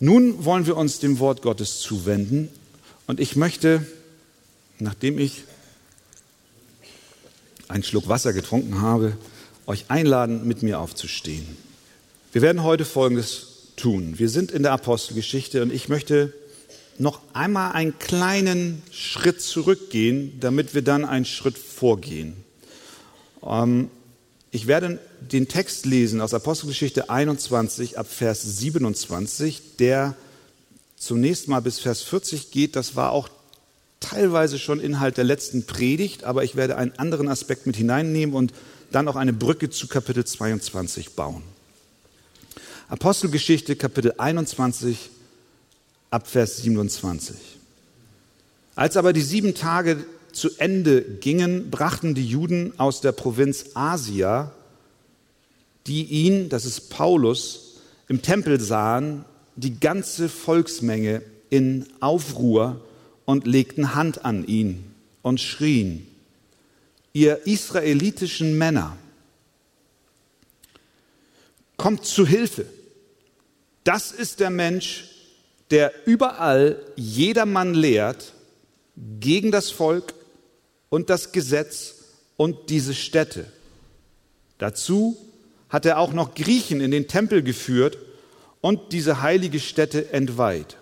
Nun wollen wir uns dem Wort Gottes zuwenden und ich möchte, nachdem ich einen Schluck Wasser getrunken habe, euch einladen, mit mir aufzustehen. Wir werden heute Folgendes tun. Wir sind in der Apostelgeschichte und ich möchte noch einmal einen kleinen Schritt zurückgehen, damit wir dann einen Schritt vorgehen. Ähm, ich werde den Text lesen aus Apostelgeschichte 21 ab Vers 27, der zunächst mal bis Vers 40 geht. Das war auch teilweise schon Inhalt der letzten Predigt, aber ich werde einen anderen Aspekt mit hineinnehmen und dann auch eine Brücke zu Kapitel 22 bauen. Apostelgeschichte Kapitel 21 ab Vers 27. Als aber die sieben Tage zu Ende gingen, brachten die Juden aus der Provinz Asia, die ihn, das ist Paulus, im Tempel sahen, die ganze Volksmenge in Aufruhr und legten Hand an ihn und schrien, ihr israelitischen Männer, kommt zu Hilfe. Das ist der Mensch, der überall jedermann lehrt, gegen das Volk und das Gesetz und diese Städte. Dazu hat er auch noch Griechen in den Tempel geführt und diese heilige Stätte entweiht.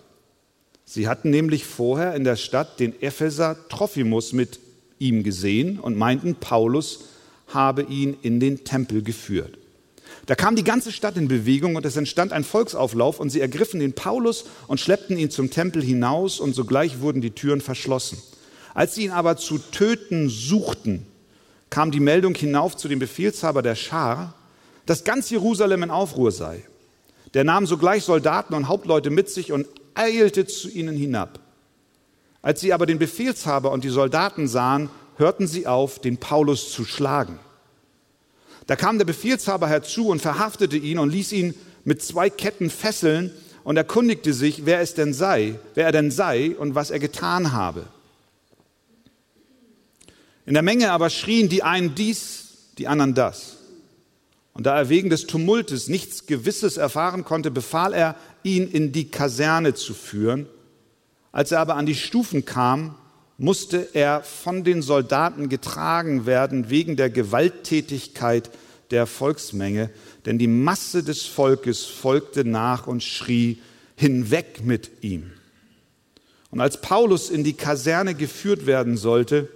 Sie hatten nämlich vorher in der Stadt den Epheser Trophimus mit ihm gesehen und meinten, Paulus habe ihn in den Tempel geführt. Da kam die ganze Stadt in Bewegung und es entstand ein Volksauflauf und sie ergriffen den Paulus und schleppten ihn zum Tempel hinaus und sogleich wurden die Türen verschlossen. Als sie ihn aber zu töten suchten, kam die Meldung hinauf zu dem Befehlshaber der Schar, dass ganz Jerusalem in Aufruhr sei. Der nahm sogleich Soldaten und Hauptleute mit sich und eilte zu ihnen hinab. Als sie aber den Befehlshaber und die Soldaten sahen, hörten sie auf, den Paulus zu schlagen. Da kam der Befehlshaber herzu und verhaftete ihn und ließ ihn mit zwei Ketten fesseln und erkundigte sich, wer es denn sei, wer er denn sei und was er getan habe. In der Menge aber schrien die einen dies, die anderen das. Und da er wegen des Tumultes nichts Gewisses erfahren konnte, befahl er, ihn in die Kaserne zu führen. Als er aber an die Stufen kam, musste er von den Soldaten getragen werden wegen der Gewalttätigkeit der Volksmenge, denn die Masse des Volkes folgte nach und schrie, hinweg mit ihm. Und als Paulus in die Kaserne geführt werden sollte,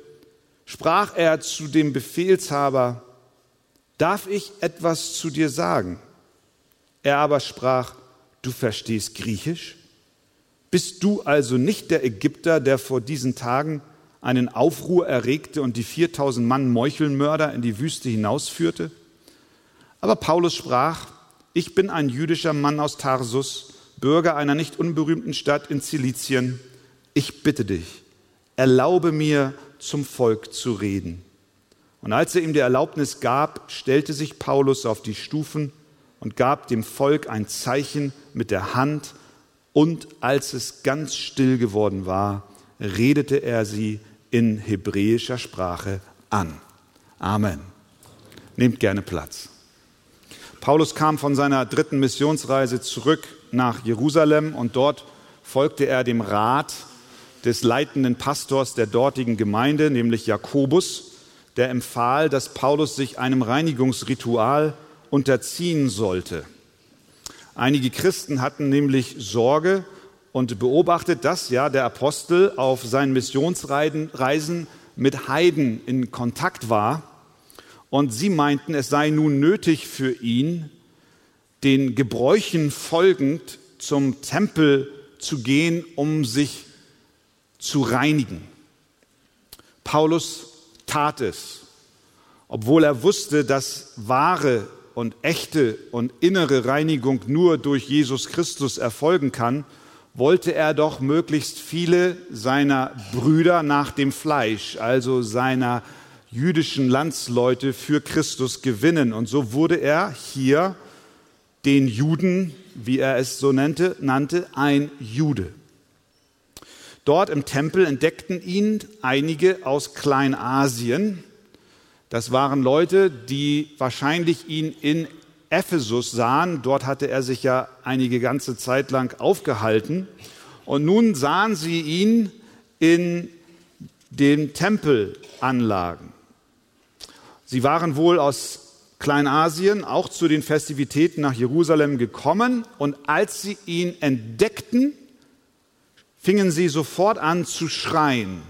sprach er zu dem Befehlshaber, darf ich etwas zu dir sagen? Er aber sprach, du verstehst Griechisch? Bist du also nicht der Ägypter, der vor diesen Tagen einen Aufruhr erregte und die 4000 Mann Meuchelmörder in die Wüste hinausführte? Aber Paulus sprach, ich bin ein jüdischer Mann aus Tarsus, Bürger einer nicht unberühmten Stadt in Zilizien. Ich bitte dich, erlaube mir zum Volk zu reden. Und als er ihm die Erlaubnis gab, stellte sich Paulus auf die Stufen und gab dem Volk ein Zeichen mit der Hand, und als es ganz still geworden war, redete er sie in hebräischer Sprache an. Amen. Nehmt gerne Platz. Paulus kam von seiner dritten Missionsreise zurück nach Jerusalem und dort folgte er dem Rat des leitenden Pastors der dortigen Gemeinde, nämlich Jakobus, der empfahl, dass Paulus sich einem Reinigungsritual unterziehen sollte. Einige Christen hatten nämlich Sorge und beobachtet, dass ja der Apostel auf seinen Missionsreisen mit Heiden in Kontakt war. Und sie meinten, es sei nun nötig für ihn, den Gebräuchen folgend zum Tempel zu gehen, um sich zu reinigen. Paulus tat es, obwohl er wusste, dass wahre und echte und innere Reinigung nur durch Jesus Christus erfolgen kann, wollte er doch möglichst viele seiner Brüder nach dem Fleisch, also seiner jüdischen Landsleute für Christus gewinnen. Und so wurde er hier den Juden, wie er es so nannte, nannte ein Jude. Dort im Tempel entdeckten ihn einige aus Kleinasien. Das waren Leute, die wahrscheinlich ihn in Ephesus sahen. Dort hatte er sich ja einige ganze Zeit lang aufgehalten. Und nun sahen sie ihn in den Tempelanlagen. Sie waren wohl aus Kleinasien auch zu den Festivitäten nach Jerusalem gekommen und als sie ihn entdeckten, fingen sie sofort an zu schreien.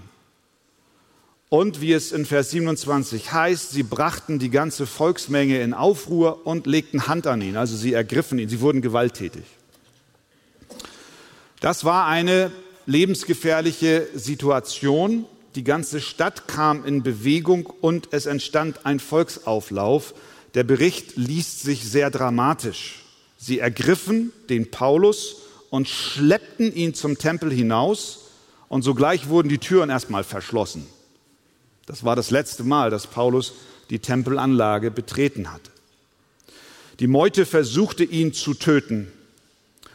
Und wie es in Vers 27 heißt, sie brachten die ganze Volksmenge in Aufruhr und legten Hand an ihn, also sie ergriffen ihn, sie wurden gewalttätig. Das war eine lebensgefährliche Situation. Die ganze Stadt kam in Bewegung und es entstand ein Volksauflauf. Der Bericht liest sich sehr dramatisch. Sie ergriffen den Paulus und schleppten ihn zum Tempel hinaus und sogleich wurden die Türen erstmal verschlossen. Das war das letzte Mal, dass Paulus die Tempelanlage betreten hatte. Die Meute versuchte ihn zu töten.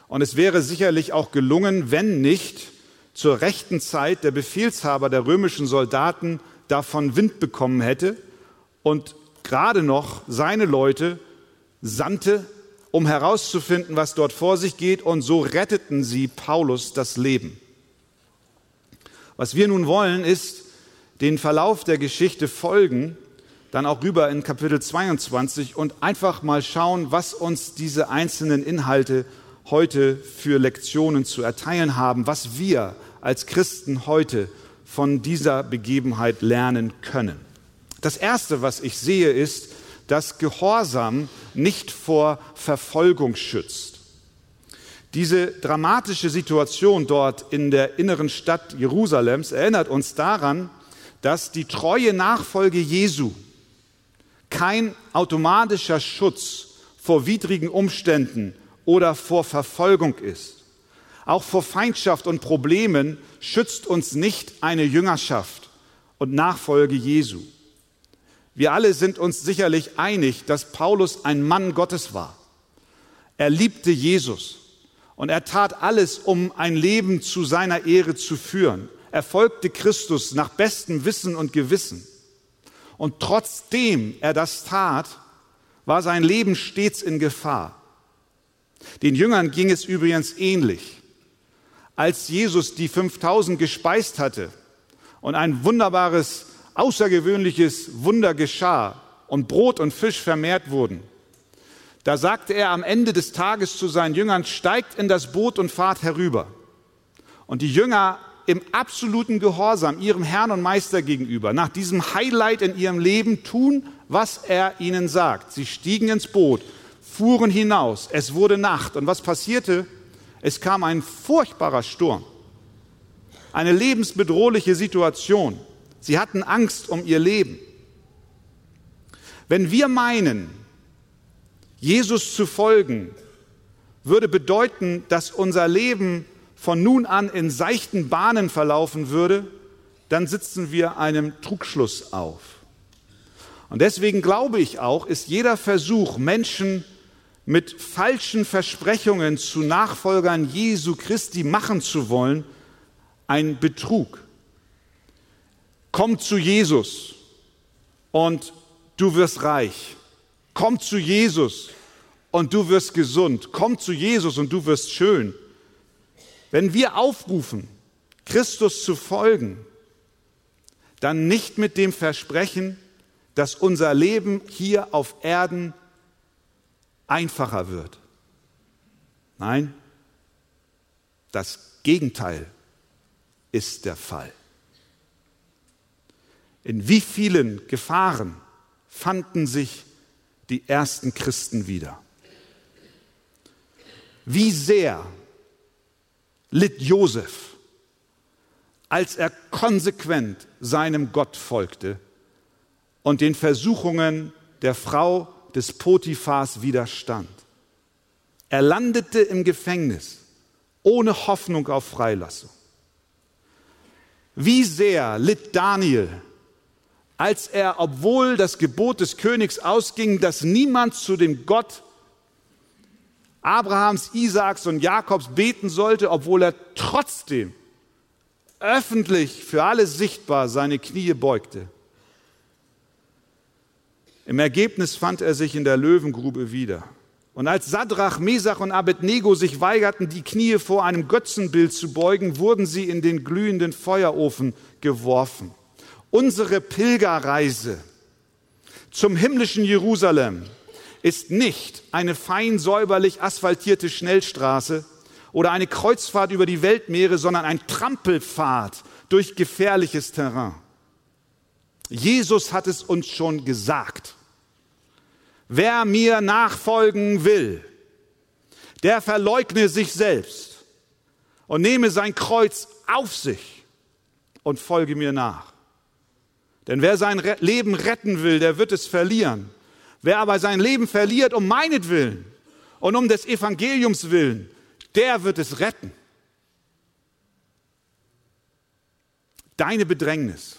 Und es wäre sicherlich auch gelungen, wenn nicht zur rechten Zeit der Befehlshaber der römischen Soldaten davon Wind bekommen hätte und gerade noch seine Leute sandte, um herauszufinden, was dort vor sich geht. Und so retteten sie Paulus das Leben. Was wir nun wollen, ist den Verlauf der Geschichte folgen, dann auch rüber in Kapitel 22 und einfach mal schauen, was uns diese einzelnen Inhalte heute für Lektionen zu erteilen haben, was wir als Christen heute von dieser Begebenheit lernen können. Das Erste, was ich sehe, ist, dass Gehorsam nicht vor Verfolgung schützt. Diese dramatische Situation dort in der inneren Stadt Jerusalems erinnert uns daran, dass die treue Nachfolge Jesu kein automatischer Schutz vor widrigen Umständen oder vor Verfolgung ist. Auch vor Feindschaft und Problemen schützt uns nicht eine Jüngerschaft und Nachfolge Jesu. Wir alle sind uns sicherlich einig, dass Paulus ein Mann Gottes war. Er liebte Jesus und er tat alles, um ein Leben zu seiner Ehre zu führen er folgte Christus nach bestem Wissen und Gewissen. Und trotzdem er das tat, war sein Leben stets in Gefahr. Den Jüngern ging es übrigens ähnlich. Als Jesus die 5000 gespeist hatte und ein wunderbares, außergewöhnliches Wunder geschah und Brot und Fisch vermehrt wurden, da sagte er am Ende des Tages zu seinen Jüngern, steigt in das Boot und fahrt herüber. Und die Jünger im absoluten Gehorsam ihrem Herrn und Meister gegenüber, nach diesem Highlight in ihrem Leben tun, was er ihnen sagt. Sie stiegen ins Boot, fuhren hinaus, es wurde Nacht und was passierte? Es kam ein furchtbarer Sturm, eine lebensbedrohliche Situation. Sie hatten Angst um ihr Leben. Wenn wir meinen, Jesus zu folgen, würde bedeuten, dass unser Leben von nun an in seichten Bahnen verlaufen würde, dann sitzen wir einem Trugschluss auf. Und deswegen glaube ich auch, ist jeder Versuch, Menschen mit falschen Versprechungen zu Nachfolgern Jesu Christi machen zu wollen, ein Betrug. Komm zu Jesus und du wirst reich. Komm zu Jesus und du wirst gesund. Komm zu Jesus und du wirst schön. Wenn wir aufrufen, Christus zu folgen, dann nicht mit dem Versprechen, dass unser Leben hier auf Erden einfacher wird. Nein, das Gegenteil ist der Fall. In wie vielen Gefahren fanden sich die ersten Christen wieder? Wie sehr litt Josef, als er konsequent seinem Gott folgte und den Versuchungen der Frau des Potiphars widerstand. Er landete im Gefängnis ohne Hoffnung auf Freilassung. Wie sehr litt Daniel, als er, obwohl das Gebot des Königs ausging, dass niemand zu dem Gott Abrahams, Isaaks und Jakobs beten sollte, obwohl er trotzdem öffentlich für alle sichtbar seine Knie beugte. Im Ergebnis fand er sich in der Löwengrube wieder. Und als Sadrach, Mesach und Abednego sich weigerten, die Knie vor einem Götzenbild zu beugen, wurden sie in den glühenden Feuerofen geworfen. Unsere Pilgerreise zum himmlischen Jerusalem ist nicht eine fein säuberlich asphaltierte Schnellstraße oder eine Kreuzfahrt über die Weltmeere, sondern ein Trampelpfad durch gefährliches Terrain. Jesus hat es uns schon gesagt. Wer mir nachfolgen will, der verleugne sich selbst und nehme sein Kreuz auf sich und folge mir nach. Denn wer sein Leben retten will, der wird es verlieren. Wer aber sein Leben verliert um meinetwillen und um des Evangeliums willen, der wird es retten. Deine Bedrängnis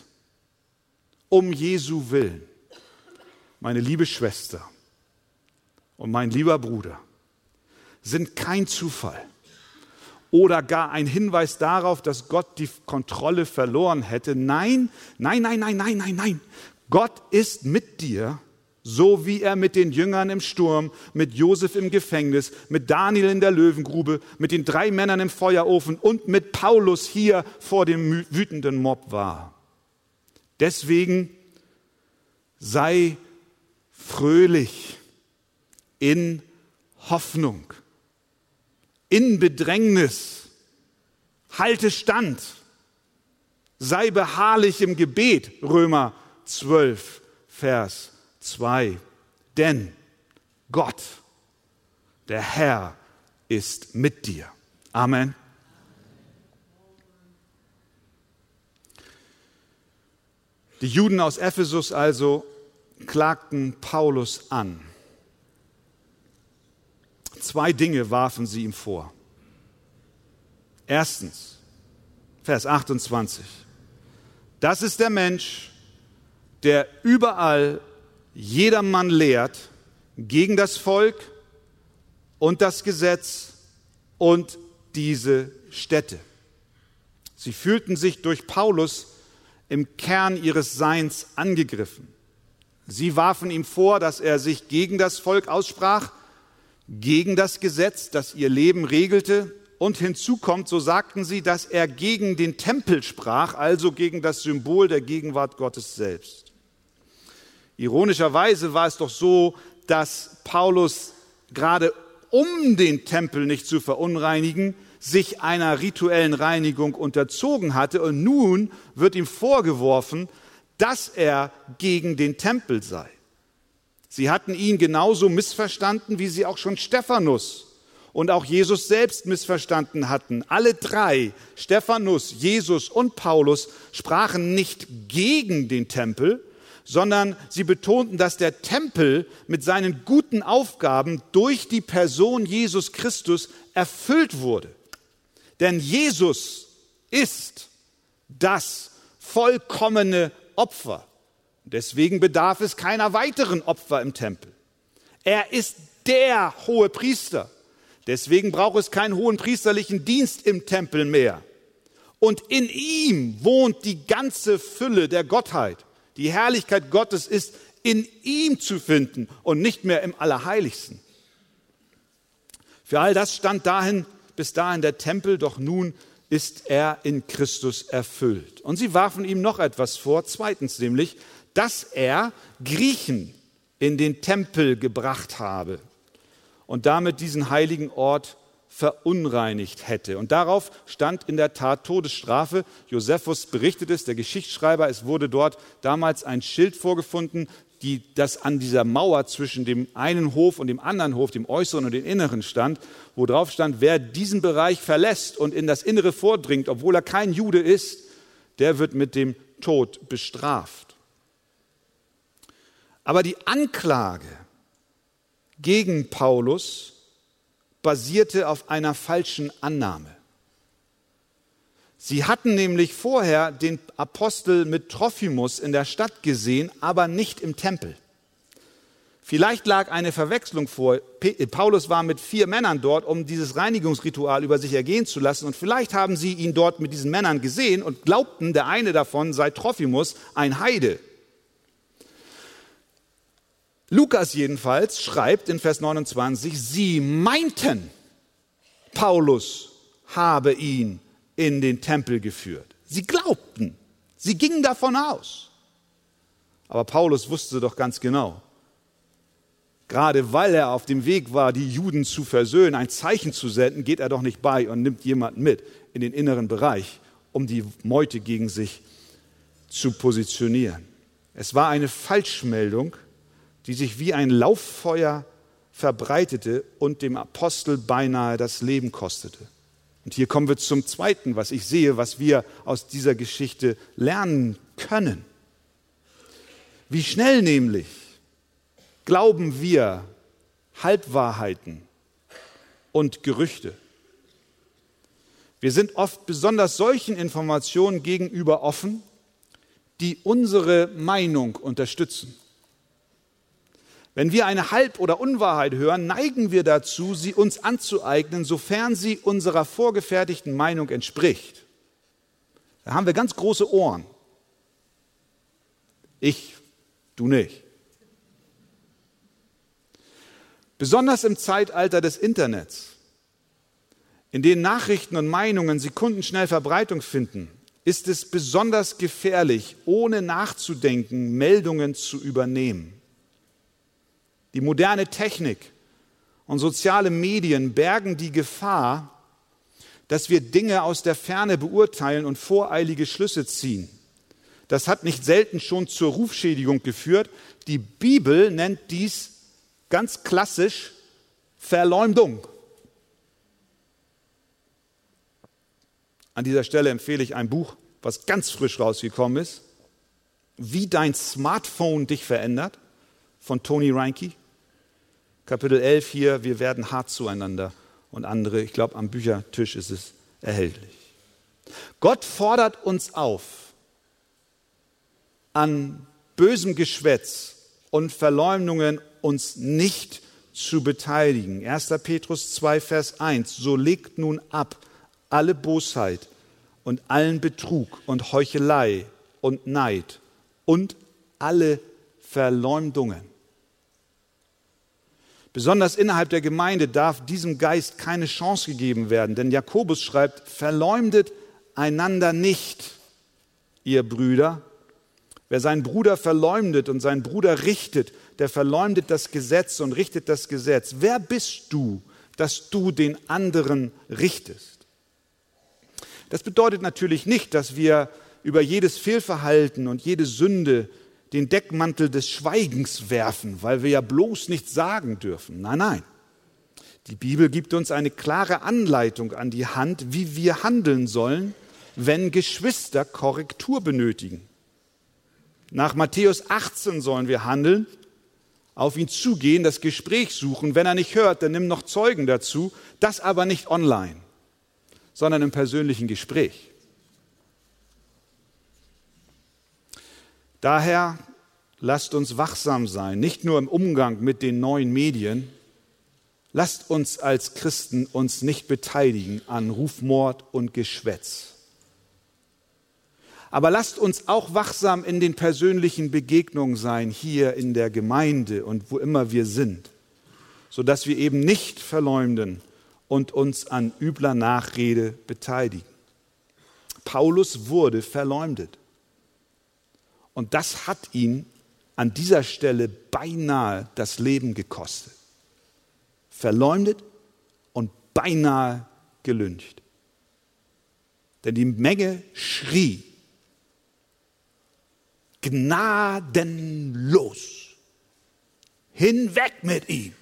um Jesu willen, meine liebe Schwester und mein lieber Bruder, sind kein Zufall oder gar ein Hinweis darauf, dass Gott die Kontrolle verloren hätte. Nein, nein, nein, nein, nein, nein, nein. Gott ist mit dir, so wie er mit den Jüngern im Sturm, mit Josef im Gefängnis, mit Daniel in der Löwengrube, mit den drei Männern im Feuerofen und mit Paulus hier vor dem wütenden Mob war. Deswegen sei fröhlich in Hoffnung in Bedrängnis, halte stand, sei beharrlich im Gebet, Römer 12, Vers 2. Denn Gott, der Herr, ist mit dir. Amen. Die Juden aus Ephesus also klagten Paulus an. Zwei Dinge warfen sie ihm vor. Erstens, Vers 28. Das ist der Mensch, der überall jedermann lehrt gegen das Volk und das Gesetz und diese Städte. Sie fühlten sich durch Paulus im Kern ihres Seins angegriffen. Sie warfen ihm vor, dass er sich gegen das Volk aussprach gegen das Gesetz, das ihr Leben regelte. Und hinzu kommt, so sagten sie, dass er gegen den Tempel sprach, also gegen das Symbol der Gegenwart Gottes selbst. Ironischerweise war es doch so, dass Paulus gerade um den Tempel nicht zu verunreinigen, sich einer rituellen Reinigung unterzogen hatte und nun wird ihm vorgeworfen, dass er gegen den Tempel sei. Sie hatten ihn genauso missverstanden, wie sie auch schon Stephanus und auch Jesus selbst missverstanden hatten. Alle drei, Stephanus, Jesus und Paulus, sprachen nicht gegen den Tempel, sondern sie betonten, dass der Tempel mit seinen guten Aufgaben durch die Person Jesus Christus erfüllt wurde. Denn Jesus ist das vollkommene Opfer. Deswegen bedarf es keiner weiteren Opfer im Tempel. Er ist der hohe Priester. Deswegen braucht es keinen hohen priesterlichen Dienst im Tempel mehr. Und in ihm wohnt die ganze Fülle der Gottheit. Die Herrlichkeit Gottes ist in ihm zu finden und nicht mehr im Allerheiligsten. Für all das stand dahin, bis dahin der Tempel, doch nun ist er in Christus erfüllt. Und sie warfen ihm noch etwas vor, zweitens nämlich, dass er Griechen in den Tempel gebracht habe und damit diesen heiligen Ort verunreinigt hätte. Und darauf stand in der Tat Todesstrafe. Josephus berichtet es, der Geschichtsschreiber, es wurde dort damals ein Schild vorgefunden, die, das an dieser Mauer zwischen dem einen Hof und dem anderen Hof, dem äußeren und dem inneren stand, wo drauf stand, wer diesen Bereich verlässt und in das Innere vordringt, obwohl er kein Jude ist, der wird mit dem Tod bestraft. Aber die Anklage gegen Paulus basierte auf einer falschen Annahme. Sie hatten nämlich vorher den Apostel mit Trophimus in der Stadt gesehen, aber nicht im Tempel. Vielleicht lag eine Verwechslung vor. Paulus war mit vier Männern dort, um dieses Reinigungsritual über sich ergehen zu lassen. Und vielleicht haben sie ihn dort mit diesen Männern gesehen und glaubten, der eine davon sei Trophimus, ein Heide. Lukas jedenfalls schreibt in Vers 29, sie meinten, Paulus habe ihn in den Tempel geführt. Sie glaubten, sie gingen davon aus. Aber Paulus wusste doch ganz genau, gerade weil er auf dem Weg war, die Juden zu versöhnen, ein Zeichen zu senden, geht er doch nicht bei und nimmt jemanden mit in den inneren Bereich, um die Meute gegen sich zu positionieren. Es war eine Falschmeldung, die sich wie ein Lauffeuer verbreitete und dem Apostel beinahe das Leben kostete. Und hier kommen wir zum Zweiten, was ich sehe, was wir aus dieser Geschichte lernen können. Wie schnell nämlich glauben wir Halbwahrheiten und Gerüchte. Wir sind oft besonders solchen Informationen gegenüber offen, die unsere Meinung unterstützen. Wenn wir eine Halb- oder Unwahrheit hören, neigen wir dazu, sie uns anzueignen, sofern sie unserer vorgefertigten Meinung entspricht. Da haben wir ganz große Ohren. Ich, du nicht. Besonders im Zeitalter des Internets, in dem Nachrichten und Meinungen sekundenschnell Verbreitung finden, ist es besonders gefährlich, ohne nachzudenken, Meldungen zu übernehmen. Die moderne Technik und soziale Medien bergen die Gefahr, dass wir Dinge aus der Ferne beurteilen und voreilige Schlüsse ziehen. Das hat nicht selten schon zur Rufschädigung geführt. Die Bibel nennt dies ganz klassisch Verleumdung. An dieser Stelle empfehle ich ein Buch, was ganz frisch rausgekommen ist. Wie dein Smartphone dich verändert, von Tony Reinke. Kapitel 11 hier, wir werden hart zueinander und andere. Ich glaube, am Büchertisch ist es erhältlich. Gott fordert uns auf, an bösem Geschwätz und Verleumdungen uns nicht zu beteiligen. 1. Petrus 2, Vers 1. So legt nun ab alle Bosheit und allen Betrug und Heuchelei und Neid und alle Verleumdungen. Besonders innerhalb der Gemeinde darf diesem Geist keine Chance gegeben werden, denn Jakobus schreibt, verleumdet einander nicht, ihr Brüder. Wer seinen Bruder verleumdet und seinen Bruder richtet, der verleumdet das Gesetz und richtet das Gesetz. Wer bist du, dass du den anderen richtest? Das bedeutet natürlich nicht, dass wir über jedes Fehlverhalten und jede Sünde den Deckmantel des Schweigens werfen, weil wir ja bloß nichts sagen dürfen. Nein, nein. Die Bibel gibt uns eine klare Anleitung an die Hand, wie wir handeln sollen, wenn Geschwister Korrektur benötigen. Nach Matthäus 18 sollen wir handeln, auf ihn zugehen, das Gespräch suchen. Wenn er nicht hört, dann nimm noch Zeugen dazu. Das aber nicht online, sondern im persönlichen Gespräch. Daher lasst uns wachsam sein, nicht nur im Umgang mit den neuen Medien. Lasst uns als Christen uns nicht beteiligen an Rufmord und Geschwätz. Aber lasst uns auch wachsam in den persönlichen Begegnungen sein, hier in der Gemeinde und wo immer wir sind, sodass wir eben nicht verleumden und uns an übler Nachrede beteiligen. Paulus wurde verleumdet. Und das hat ihn an dieser Stelle beinahe das Leben gekostet. Verleumdet und beinahe gelüncht. Denn die Menge schrie gnadenlos. Hinweg mit ihm.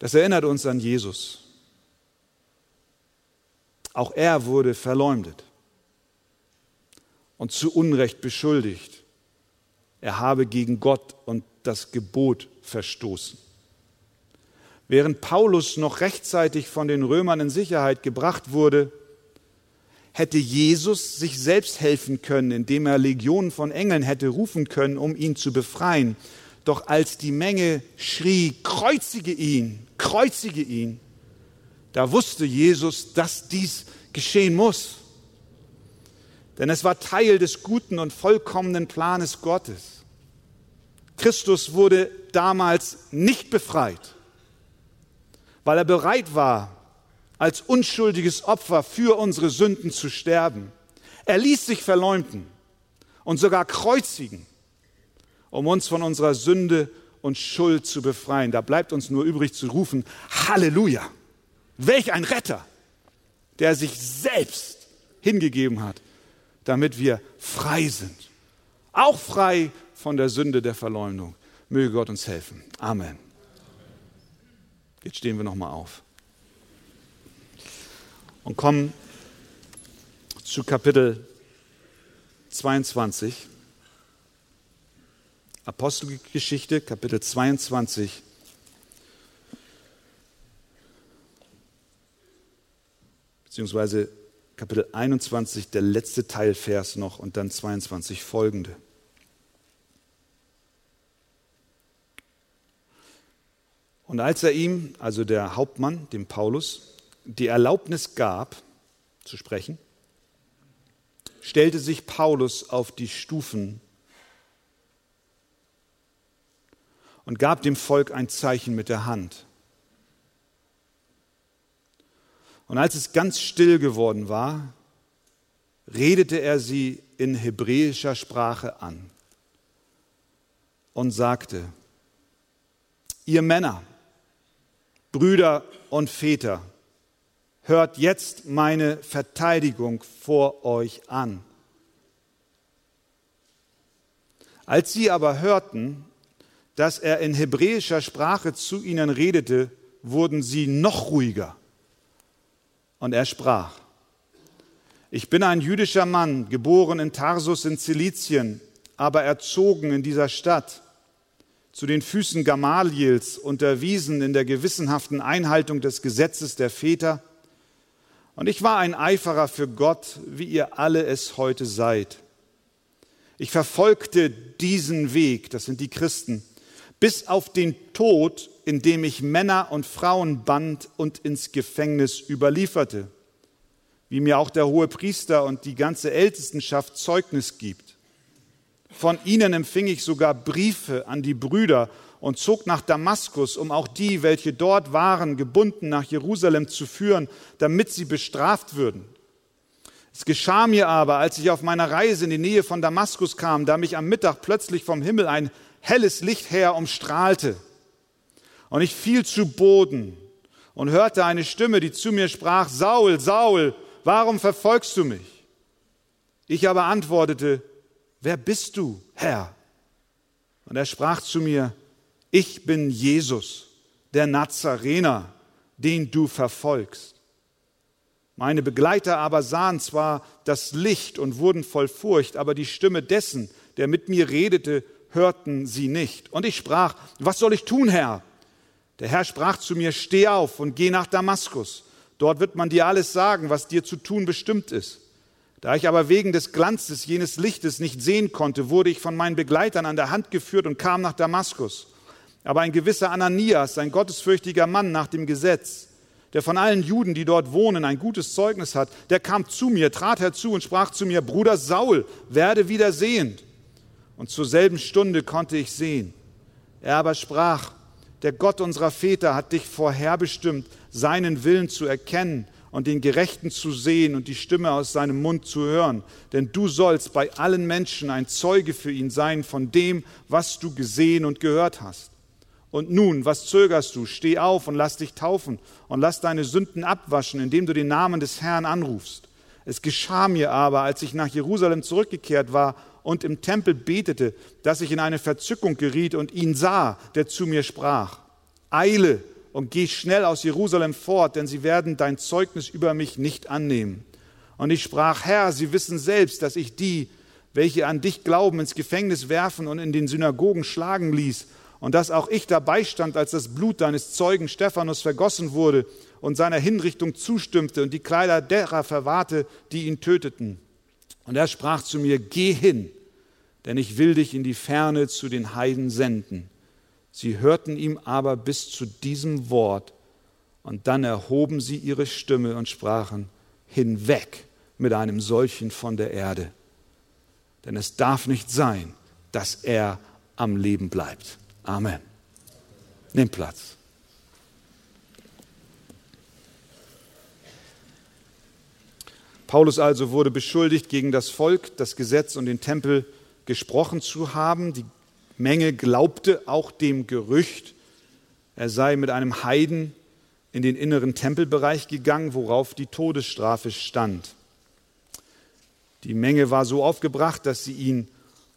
Das erinnert uns an Jesus. Auch er wurde verleumdet und zu Unrecht beschuldigt. Er habe gegen Gott und das Gebot verstoßen. Während Paulus noch rechtzeitig von den Römern in Sicherheit gebracht wurde, hätte Jesus sich selbst helfen können, indem er Legionen von Engeln hätte rufen können, um ihn zu befreien. Doch als die Menge schrie, kreuzige ihn, kreuzige ihn, da wusste Jesus, dass dies geschehen muss. Denn es war Teil des guten und vollkommenen Planes Gottes. Christus wurde damals nicht befreit, weil er bereit war, als unschuldiges Opfer für unsere Sünden zu sterben. Er ließ sich verleumden und sogar kreuzigen, um uns von unserer Sünde und Schuld zu befreien. Da bleibt uns nur übrig zu rufen, Halleluja! Welch ein Retter, der sich selbst hingegeben hat, damit wir frei sind. Auch frei von der Sünde der Verleumdung. Möge Gott uns helfen. Amen. Jetzt stehen wir nochmal auf und kommen zu Kapitel 22. Apostelgeschichte, Kapitel 22. Beziehungsweise Kapitel 21, der letzte Teilvers noch und dann 22 folgende. Und als er ihm, also der Hauptmann, dem Paulus, die Erlaubnis gab, zu sprechen, stellte sich Paulus auf die Stufen und gab dem Volk ein Zeichen mit der Hand. Und als es ganz still geworden war, redete er sie in hebräischer Sprache an und sagte, ihr Männer, Brüder und Väter, hört jetzt meine Verteidigung vor euch an. Als sie aber hörten, dass er in hebräischer Sprache zu ihnen redete, wurden sie noch ruhiger. Und er sprach, ich bin ein jüdischer Mann, geboren in Tarsus in Zilizien, aber erzogen in dieser Stadt, zu den Füßen Gamaliels unterwiesen in der gewissenhaften Einhaltung des Gesetzes der Väter und ich war ein Eiferer für Gott, wie ihr alle es heute seid. Ich verfolgte diesen Weg, das sind die Christen, bis auf den Tod, indem ich Männer und Frauen band und ins Gefängnis überlieferte, wie mir auch der hohe Priester und die ganze Ältestenschaft Zeugnis gibt. Von ihnen empfing ich sogar Briefe an die Brüder und zog nach Damaskus, um auch die, welche dort waren, gebunden nach Jerusalem zu führen, damit sie bestraft würden. Es geschah mir aber, als ich auf meiner Reise in die Nähe von Damaskus kam, da mich am Mittag plötzlich vom Himmel ein helles Licht her umstrahlte. Und ich fiel zu Boden und hörte eine Stimme, die zu mir sprach, Saul, Saul, warum verfolgst du mich? Ich aber antwortete, wer bist du, Herr? Und er sprach zu mir, ich bin Jesus, der Nazarener, den du verfolgst. Meine Begleiter aber sahen zwar das Licht und wurden voll Furcht, aber die Stimme dessen, der mit mir redete, hörten sie nicht. Und ich sprach, was soll ich tun, Herr? Der Herr sprach zu mir, steh auf und geh nach Damaskus. Dort wird man dir alles sagen, was dir zu tun bestimmt ist. Da ich aber wegen des Glanzes jenes Lichtes nicht sehen konnte, wurde ich von meinen Begleitern an der Hand geführt und kam nach Damaskus. Aber ein gewisser Ananias, ein gottesfürchtiger Mann nach dem Gesetz, der von allen Juden, die dort wohnen, ein gutes Zeugnis hat, der kam zu mir, trat herzu und sprach zu mir, Bruder Saul, werde wieder sehend. Und zur selben Stunde konnte ich sehen. Er aber sprach, der Gott unserer Väter hat dich vorherbestimmt, seinen Willen zu erkennen und den Gerechten zu sehen und die Stimme aus seinem Mund zu hören. Denn du sollst bei allen Menschen ein Zeuge für ihn sein von dem, was du gesehen und gehört hast. Und nun, was zögerst du? Steh auf und lass dich taufen und lass deine Sünden abwaschen, indem du den Namen des Herrn anrufst. Es geschah mir aber, als ich nach Jerusalem zurückgekehrt war und im Tempel betete, dass ich in eine Verzückung geriet und ihn sah, der zu mir sprach. Eile und geh schnell aus Jerusalem fort, denn sie werden dein Zeugnis über mich nicht annehmen. Und ich sprach, Herr, sie wissen selbst, dass ich die, welche an dich glauben, ins Gefängnis werfen und in den Synagogen schlagen ließ und dass auch ich dabei stand, als das Blut deines Zeugen Stephanus vergossen wurde und seiner Hinrichtung zustimmte und die Kleider derer verwahrte, die ihn töteten. Und er sprach zu mir, geh hin, denn ich will dich in die Ferne zu den Heiden senden. Sie hörten ihm aber bis zu diesem Wort, und dann erhoben sie ihre Stimme und sprachen, hinweg mit einem solchen von der Erde. Denn es darf nicht sein, dass er am Leben bleibt. Amen. Nimm Platz. Paulus also wurde beschuldigt, gegen das Volk, das Gesetz und den Tempel gesprochen zu haben. Die Menge glaubte auch dem Gerücht, er sei mit einem Heiden in den inneren Tempelbereich gegangen, worauf die Todesstrafe stand. Die Menge war so aufgebracht, dass sie ihn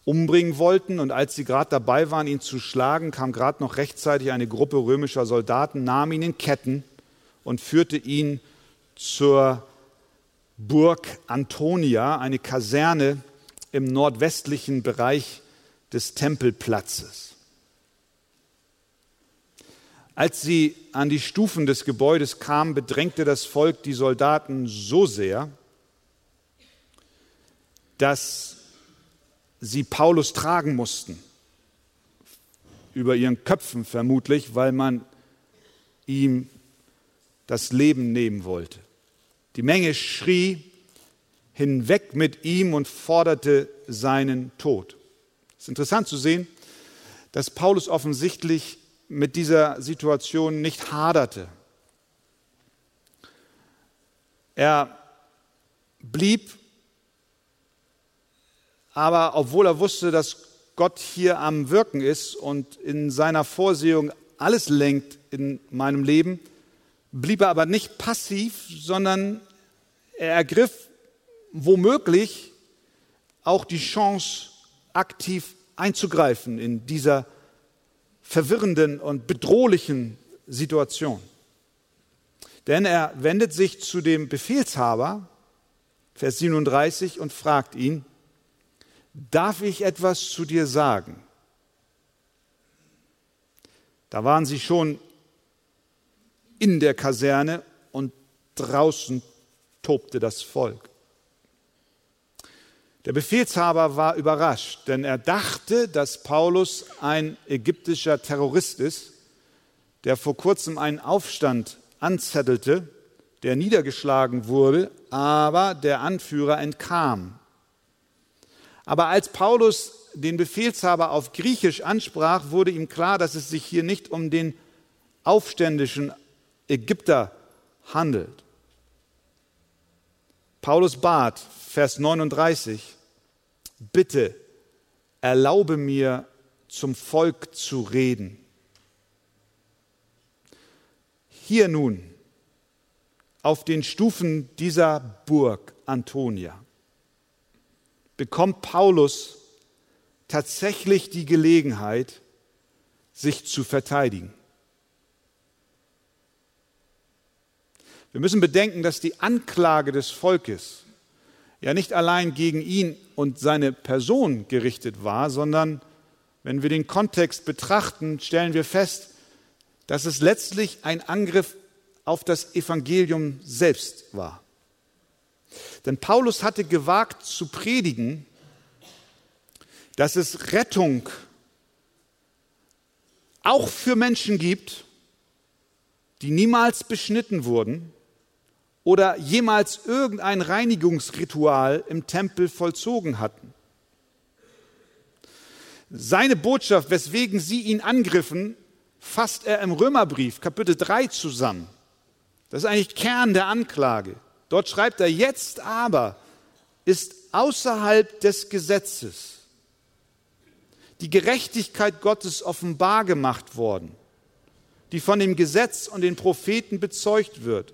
umbringen wollten. Und als sie gerade dabei waren, ihn zu schlagen, kam gerade noch rechtzeitig eine Gruppe römischer Soldaten, nahm ihn in Ketten und führte ihn zur Burg Antonia, eine Kaserne im nordwestlichen Bereich des Tempelplatzes. Als sie an die Stufen des Gebäudes kamen, bedrängte das Volk die Soldaten so sehr, dass sie Paulus tragen mussten, über ihren Köpfen vermutlich, weil man ihm das Leben nehmen wollte. Die Menge schrie hinweg mit ihm und forderte seinen Tod. Es ist interessant zu sehen, dass Paulus offensichtlich mit dieser Situation nicht haderte. Er blieb, aber obwohl er wusste, dass Gott hier am Wirken ist und in seiner Vorsehung alles lenkt in meinem Leben, blieb er aber nicht passiv, sondern er ergriff womöglich auch die Chance, aktiv einzugreifen in dieser verwirrenden und bedrohlichen Situation. Denn er wendet sich zu dem Befehlshaber, Vers 37, und fragt ihn, darf ich etwas zu dir sagen? Da waren sie schon in der Kaserne und draußen tobte das Volk. Der Befehlshaber war überrascht, denn er dachte, dass Paulus ein ägyptischer Terrorist ist, der vor kurzem einen Aufstand anzettelte, der niedergeschlagen wurde, aber der Anführer entkam. Aber als Paulus den Befehlshaber auf Griechisch ansprach, wurde ihm klar, dass es sich hier nicht um den aufständischen Ägypter handelt. Paulus bat, Vers 39, bitte erlaube mir zum Volk zu reden. Hier nun, auf den Stufen dieser Burg Antonia, bekommt Paulus tatsächlich die Gelegenheit, sich zu verteidigen. Wir müssen bedenken, dass die Anklage des Volkes ja nicht allein gegen ihn und seine Person gerichtet war, sondern wenn wir den Kontext betrachten, stellen wir fest, dass es letztlich ein Angriff auf das Evangelium selbst war. Denn Paulus hatte gewagt zu predigen, dass es Rettung auch für Menschen gibt, die niemals beschnitten wurden oder jemals irgendein Reinigungsritual im Tempel vollzogen hatten. Seine Botschaft, weswegen sie ihn angriffen, fasst er im Römerbrief Kapitel 3 zusammen. Das ist eigentlich Kern der Anklage. Dort schreibt er, jetzt aber ist außerhalb des Gesetzes die Gerechtigkeit Gottes offenbar gemacht worden, die von dem Gesetz und den Propheten bezeugt wird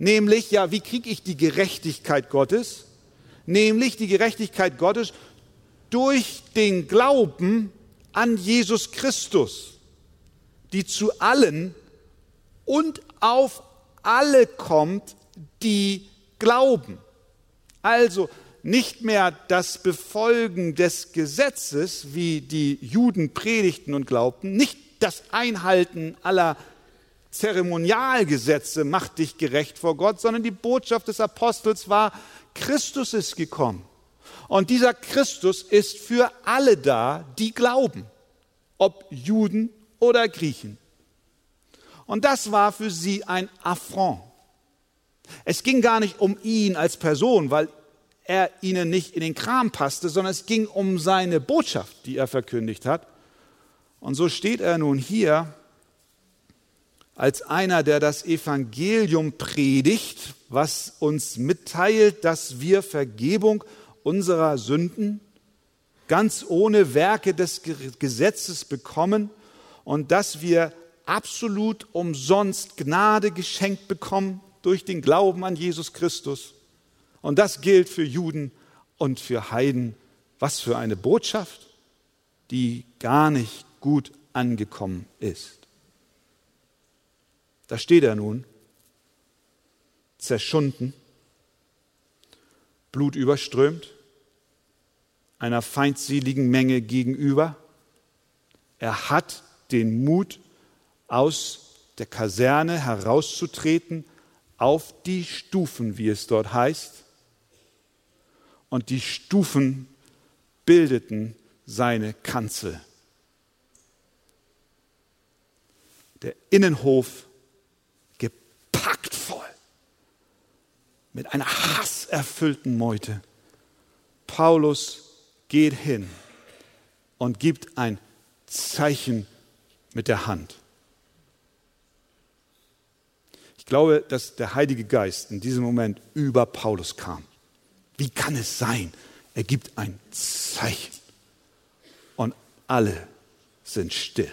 Nämlich, ja, wie kriege ich die Gerechtigkeit Gottes? Nämlich die Gerechtigkeit Gottes durch den Glauben an Jesus Christus, die zu allen und auf alle kommt, die glauben. Also nicht mehr das Befolgen des Gesetzes, wie die Juden predigten und glaubten, nicht das Einhalten aller Zeremonialgesetze macht dich gerecht vor Gott, sondern die Botschaft des Apostels war, Christus ist gekommen. Und dieser Christus ist für alle da, die glauben, ob Juden oder Griechen. Und das war für sie ein Affront. Es ging gar nicht um ihn als Person, weil er ihnen nicht in den Kram passte, sondern es ging um seine Botschaft, die er verkündigt hat. Und so steht er nun hier als einer, der das Evangelium predigt, was uns mitteilt, dass wir Vergebung unserer Sünden ganz ohne Werke des Gesetzes bekommen und dass wir absolut umsonst Gnade geschenkt bekommen durch den Glauben an Jesus Christus. Und das gilt für Juden und für Heiden. Was für eine Botschaft, die gar nicht gut angekommen ist. Da steht er nun, zerschunden, blutüberströmt, einer feindseligen Menge gegenüber. Er hat den Mut, aus der Kaserne herauszutreten auf die Stufen, wie es dort heißt. Und die Stufen bildeten seine Kanzel. Der Innenhof gepackt voll mit einer hasserfüllten Meute. Paulus geht hin und gibt ein Zeichen mit der Hand. Ich glaube, dass der Heilige Geist in diesem Moment über Paulus kam. Wie kann es sein? Er gibt ein Zeichen und alle sind still.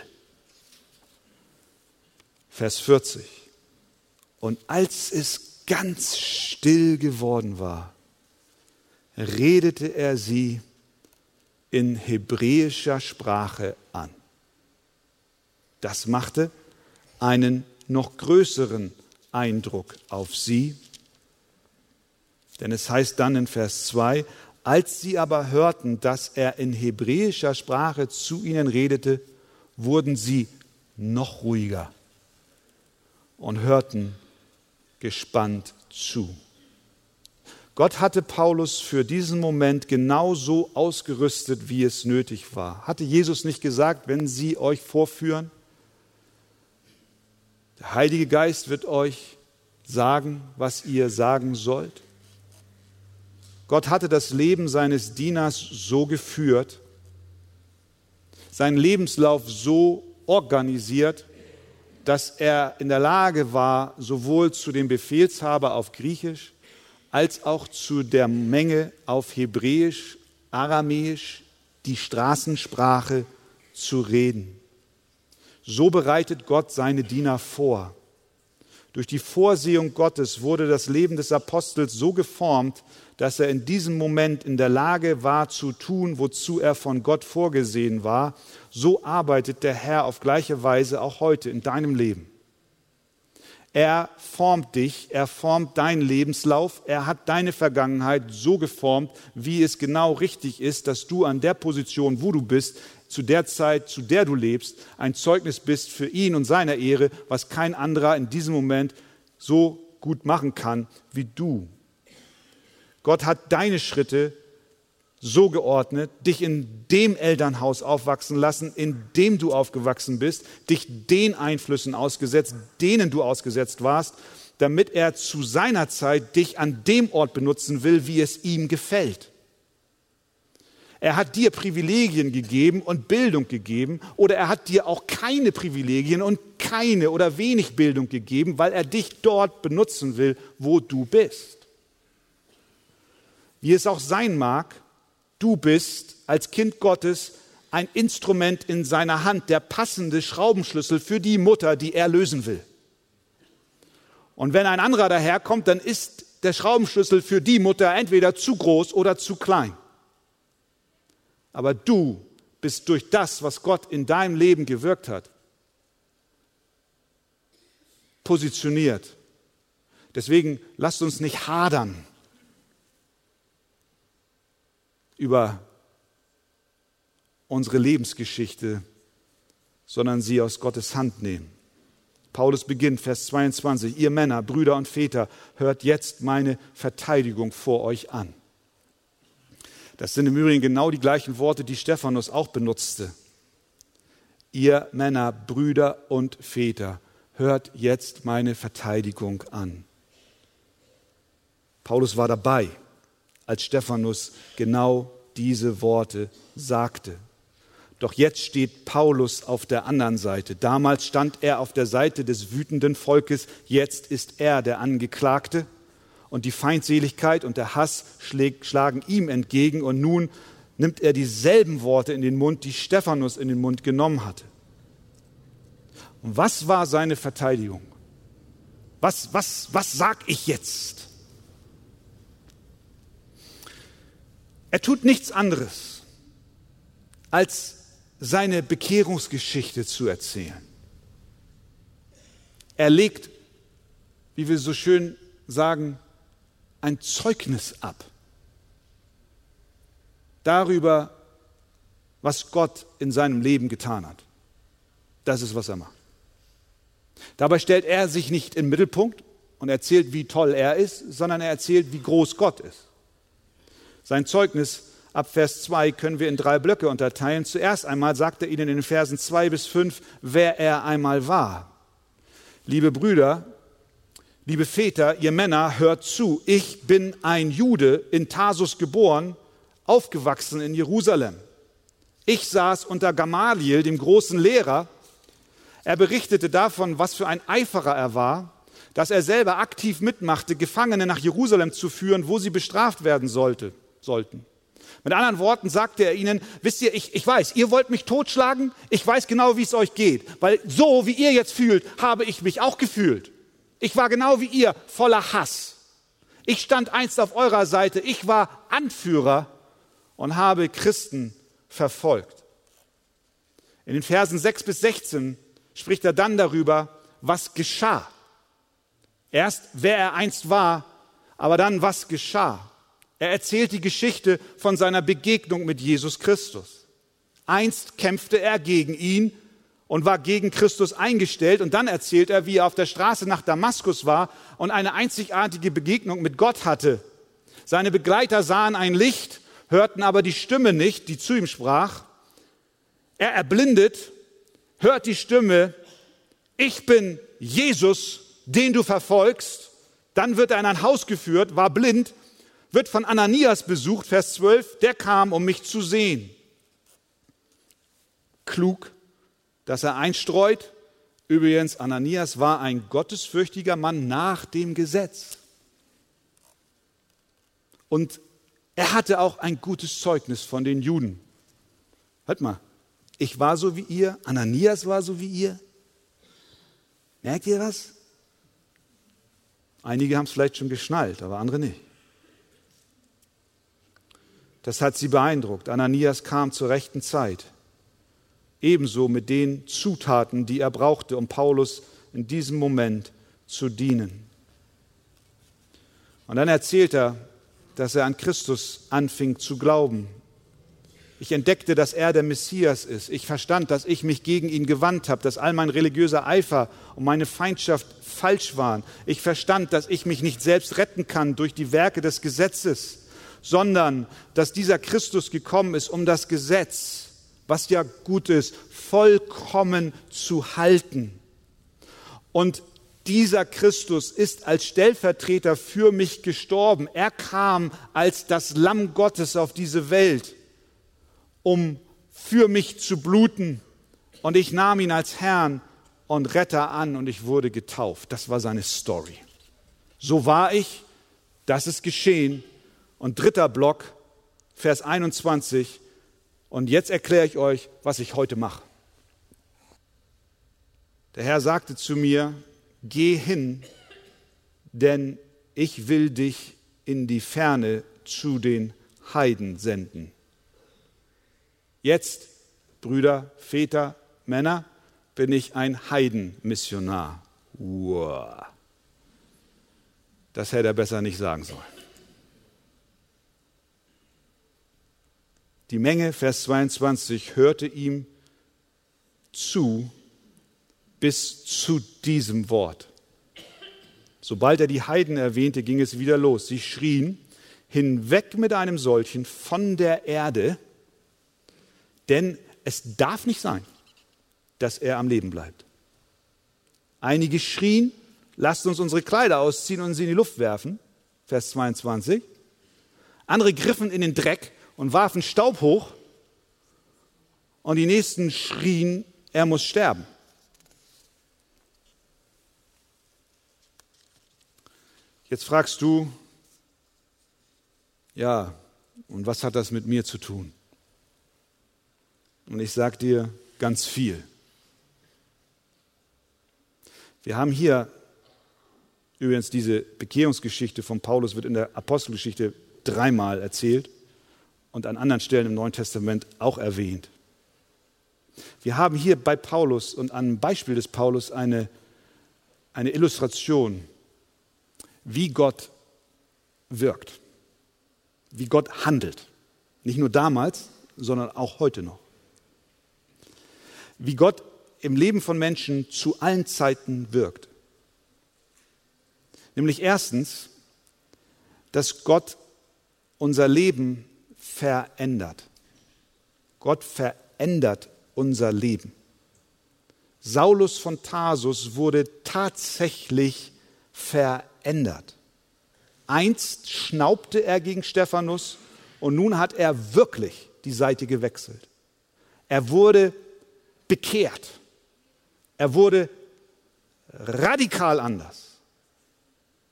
Vers 40. Und als es ganz still geworden war, redete er sie in hebräischer Sprache an. Das machte einen noch größeren Eindruck auf sie, denn es heißt dann in Vers 2, als sie aber hörten, dass er in hebräischer Sprache zu ihnen redete, wurden sie noch ruhiger und hörten gespannt zu. Gott hatte Paulus für diesen Moment genau so ausgerüstet, wie es nötig war. Hatte Jesus nicht gesagt, wenn sie euch vorführen, der Heilige Geist wird euch sagen, was ihr sagen sollt? Gott hatte das Leben seines Dieners so geführt, seinen Lebenslauf so organisiert, dass er in der Lage war, sowohl zu dem Befehlshaber auf Griechisch als auch zu der Menge auf Hebräisch, Aramäisch, die Straßensprache zu reden. So bereitet Gott seine Diener vor. Durch die Vorsehung Gottes wurde das Leben des Apostels so geformt, dass er in diesem Moment in der Lage war zu tun, wozu er von Gott vorgesehen war, so arbeitet der Herr auf gleiche Weise auch heute in deinem Leben. Er formt dich, er formt deinen Lebenslauf, er hat deine Vergangenheit so geformt, wie es genau richtig ist, dass du an der Position, wo du bist, zu der Zeit, zu der du lebst, ein Zeugnis bist für ihn und seiner Ehre, was kein anderer in diesem Moment so gut machen kann wie du. Gott hat deine Schritte so geordnet, dich in dem Elternhaus aufwachsen lassen, in dem du aufgewachsen bist, dich den Einflüssen ausgesetzt, denen du ausgesetzt warst, damit er zu seiner Zeit dich an dem Ort benutzen will, wie es ihm gefällt. Er hat dir Privilegien gegeben und Bildung gegeben oder er hat dir auch keine Privilegien und keine oder wenig Bildung gegeben, weil er dich dort benutzen will, wo du bist wie es auch sein mag, du bist als Kind Gottes ein Instrument in seiner Hand, der passende Schraubenschlüssel für die Mutter, die er lösen will. Und wenn ein anderer daherkommt, dann ist der Schraubenschlüssel für die Mutter entweder zu groß oder zu klein. Aber du bist durch das, was Gott in deinem Leben gewirkt hat, positioniert. Deswegen lasst uns nicht hadern über unsere Lebensgeschichte, sondern sie aus Gottes Hand nehmen. Paulus beginnt, Vers 22, ihr Männer, Brüder und Väter, hört jetzt meine Verteidigung vor euch an. Das sind im Übrigen genau die gleichen Worte, die Stephanus auch benutzte. Ihr Männer, Brüder und Väter, hört jetzt meine Verteidigung an. Paulus war dabei als Stephanus genau diese Worte sagte. Doch jetzt steht Paulus auf der anderen Seite. Damals stand er auf der Seite des wütenden Volkes, jetzt ist er der Angeklagte. Und die Feindseligkeit und der Hass schlägt, schlagen ihm entgegen. Und nun nimmt er dieselben Worte in den Mund, die Stephanus in den Mund genommen hatte. Und was war seine Verteidigung? Was, was, was sag ich jetzt? Er tut nichts anderes, als seine Bekehrungsgeschichte zu erzählen. Er legt, wie wir so schön sagen, ein Zeugnis ab darüber, was Gott in seinem Leben getan hat. Das ist, was er macht. Dabei stellt er sich nicht im Mittelpunkt und erzählt, wie toll er ist, sondern er erzählt, wie groß Gott ist. Sein Zeugnis ab Vers 2 können wir in drei Blöcke unterteilen. Zuerst einmal sagt er ihnen in den Versen 2 bis 5, wer er einmal war. Liebe Brüder, liebe Väter, ihr Männer, hört zu. Ich bin ein Jude, in Tarsus geboren, aufgewachsen in Jerusalem. Ich saß unter Gamaliel, dem großen Lehrer, er berichtete davon, was für ein Eiferer er war, dass er selber aktiv mitmachte, Gefangene nach Jerusalem zu führen, wo sie bestraft werden sollte, sollten. Mit anderen Worten sagte er ihnen, wisst ihr, ich, ich weiß, ihr wollt mich totschlagen, ich weiß genau, wie es euch geht, weil so wie ihr jetzt fühlt, habe ich mich auch gefühlt. Ich war genau wie ihr voller Hass. Ich stand einst auf eurer Seite, ich war Anführer und habe Christen verfolgt. In den Versen 6 bis 16 spricht er dann darüber, was geschah. Erst wer er einst war, aber dann was geschah. Er erzählt die Geschichte von seiner Begegnung mit Jesus Christus. Einst kämpfte er gegen ihn und war gegen Christus eingestellt und dann erzählt er, wie er auf der Straße nach Damaskus war und eine einzigartige Begegnung mit Gott hatte. Seine Begleiter sahen ein Licht, hörten aber die Stimme nicht, die zu ihm sprach. Er erblindet hört die Stimme, ich bin Jesus, den du verfolgst. Dann wird er in ein Haus geführt, war blind, wird von Ananias besucht, Vers 12, der kam, um mich zu sehen. Klug, dass er einstreut. Übrigens, Ananias war ein gottesfürchtiger Mann nach dem Gesetz. Und er hatte auch ein gutes Zeugnis von den Juden. Hört mal, ich war so wie ihr, Ananias war so wie ihr. Merkt ihr was? Einige haben es vielleicht schon geschnallt, aber andere nicht. Das hat sie beeindruckt. Ananias kam zur rechten Zeit. Ebenso mit den Zutaten, die er brauchte, um Paulus in diesem Moment zu dienen. Und dann erzählt er, dass er an Christus anfing zu glauben ich entdeckte, dass er der Messias ist. Ich verstand, dass ich mich gegen ihn gewandt habe, dass all mein religiöser Eifer und meine Feindschaft falsch waren. Ich verstand, dass ich mich nicht selbst retten kann durch die Werke des Gesetzes, sondern dass dieser Christus gekommen ist, um das Gesetz, was ja gut ist, vollkommen zu halten. Und dieser Christus ist als Stellvertreter für mich gestorben. Er kam als das Lamm Gottes auf diese Welt um für mich zu bluten. Und ich nahm ihn als Herrn und Retter an und ich wurde getauft. Das war seine Story. So war ich, das ist geschehen. Und dritter Block, Vers 21. Und jetzt erkläre ich euch, was ich heute mache. Der Herr sagte zu mir, geh hin, denn ich will dich in die Ferne zu den Heiden senden. Jetzt, Brüder, Väter, Männer, bin ich ein Heidenmissionar. Wow. Das hätte er besser nicht sagen sollen. Die Menge, Vers 22, hörte ihm zu bis zu diesem Wort. Sobald er die Heiden erwähnte, ging es wieder los. Sie schrien, hinweg mit einem solchen von der Erde, denn es darf nicht sein, dass er am Leben bleibt. Einige schrien, lasst uns unsere Kleider ausziehen und sie in die Luft werfen. Vers 22. Andere griffen in den Dreck und warfen Staub hoch. und die nächsten schrien, er muss sterben. Jetzt fragst du, ja, und was hat das mit mir zu tun? Und ich sage dir ganz viel. Wir haben hier übrigens diese Bekehrungsgeschichte von Paulus wird in der Apostelgeschichte dreimal erzählt und an anderen Stellen im Neuen Testament auch erwähnt. Wir haben hier bei Paulus und am Beispiel des Paulus eine, eine Illustration, wie Gott wirkt, wie Gott handelt. Nicht nur damals, sondern auch heute noch. Wie Gott im Leben von Menschen zu allen Zeiten wirkt. Nämlich erstens, dass Gott unser Leben verändert. Gott verändert unser Leben. Saulus von Tarsus wurde tatsächlich verändert. Einst schnaubte er gegen Stephanus und nun hat er wirklich die Seite gewechselt. Er wurde bekehrt. Er wurde radikal anders.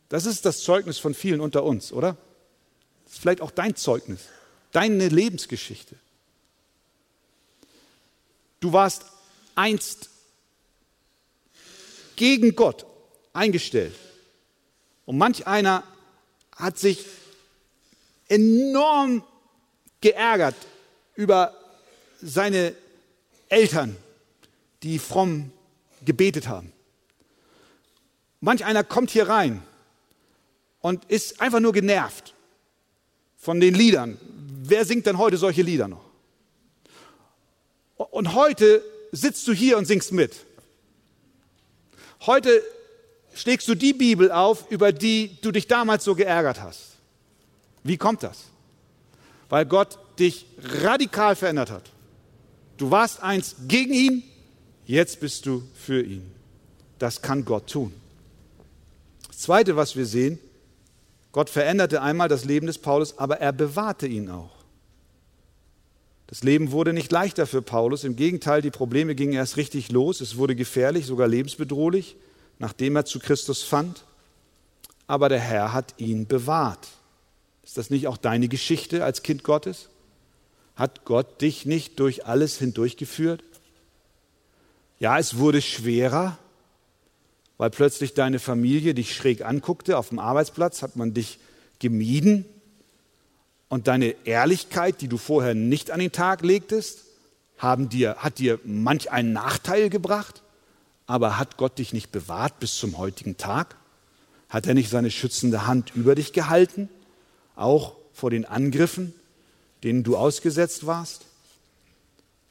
Das ist das Zeugnis von vielen unter uns, oder? Das ist vielleicht auch dein Zeugnis, deine Lebensgeschichte. Du warst einst gegen Gott eingestellt. Und manch einer hat sich enorm geärgert über seine Eltern, die fromm gebetet haben. Manch einer kommt hier rein und ist einfach nur genervt von den Liedern. Wer singt denn heute solche Lieder noch? Und heute sitzt du hier und singst mit. Heute schlägst du die Bibel auf, über die du dich damals so geärgert hast. Wie kommt das? Weil Gott dich radikal verändert hat. Du warst einst gegen ihn, jetzt bist du für ihn. Das kann Gott tun. Das Zweite, was wir sehen, Gott veränderte einmal das Leben des Paulus, aber er bewahrte ihn auch. Das Leben wurde nicht leichter für Paulus. Im Gegenteil, die Probleme gingen erst richtig los. Es wurde gefährlich, sogar lebensbedrohlich, nachdem er zu Christus fand. Aber der Herr hat ihn bewahrt. Ist das nicht auch deine Geschichte als Kind Gottes? Hat Gott dich nicht durch alles hindurchgeführt? Ja, es wurde schwerer, weil plötzlich deine Familie dich schräg anguckte. Auf dem Arbeitsplatz hat man dich gemieden und deine Ehrlichkeit, die du vorher nicht an den Tag legtest, haben dir, hat dir manch einen Nachteil gebracht, aber hat Gott dich nicht bewahrt bis zum heutigen Tag? Hat er nicht seine schützende Hand über dich gehalten, auch vor den Angriffen, denen du ausgesetzt warst?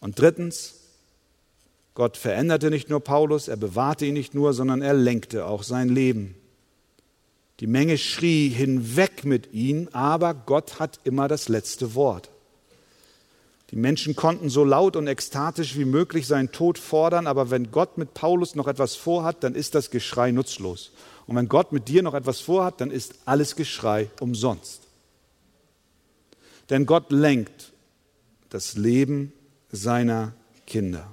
Und drittens, Gott veränderte nicht nur Paulus, er bewahrte ihn nicht nur, sondern er lenkte auch sein Leben. Die Menge schrie hinweg mit ihm, aber Gott hat immer das letzte Wort. Die Menschen konnten so laut und ekstatisch wie möglich seinen Tod fordern, aber wenn Gott mit Paulus noch etwas vorhat, dann ist das Geschrei nutzlos. Und wenn Gott mit dir noch etwas vorhat, dann ist alles Geschrei umsonst. Denn Gott lenkt das Leben seiner Kinder.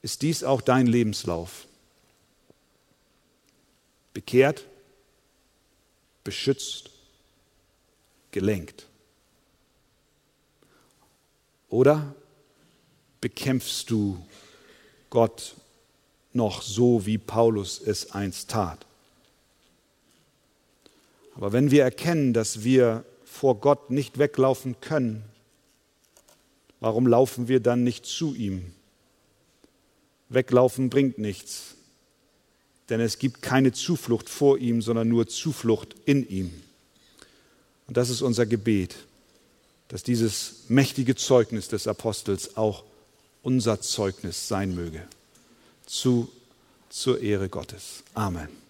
Ist dies auch dein Lebenslauf? Bekehrt, beschützt, gelenkt? Oder bekämpfst du Gott noch so, wie Paulus es einst tat? Aber wenn wir erkennen, dass wir vor Gott nicht weglaufen können, warum laufen wir dann nicht zu ihm? Weglaufen bringt nichts denn es gibt keine Zuflucht vor ihm, sondern nur Zuflucht in ihm. Und das ist unser Gebet, dass dieses mächtige Zeugnis des Apostels auch unser Zeugnis sein möge. Zu, zur Ehre Gottes. Amen.